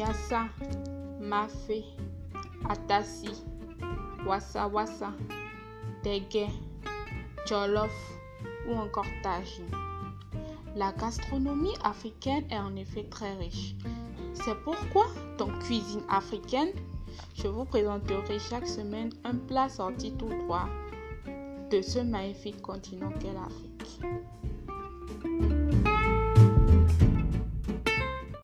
Massa, Mafe, Atassi, Wassa Wassa, Dege, Jollof ou encore Tagine. La gastronomie africaine est en effet très riche. C'est pourquoi dans Cuisine africaine, je vous présenterai chaque semaine un plat sorti tout droit de ce magnifique continent qu'est l'Afrique.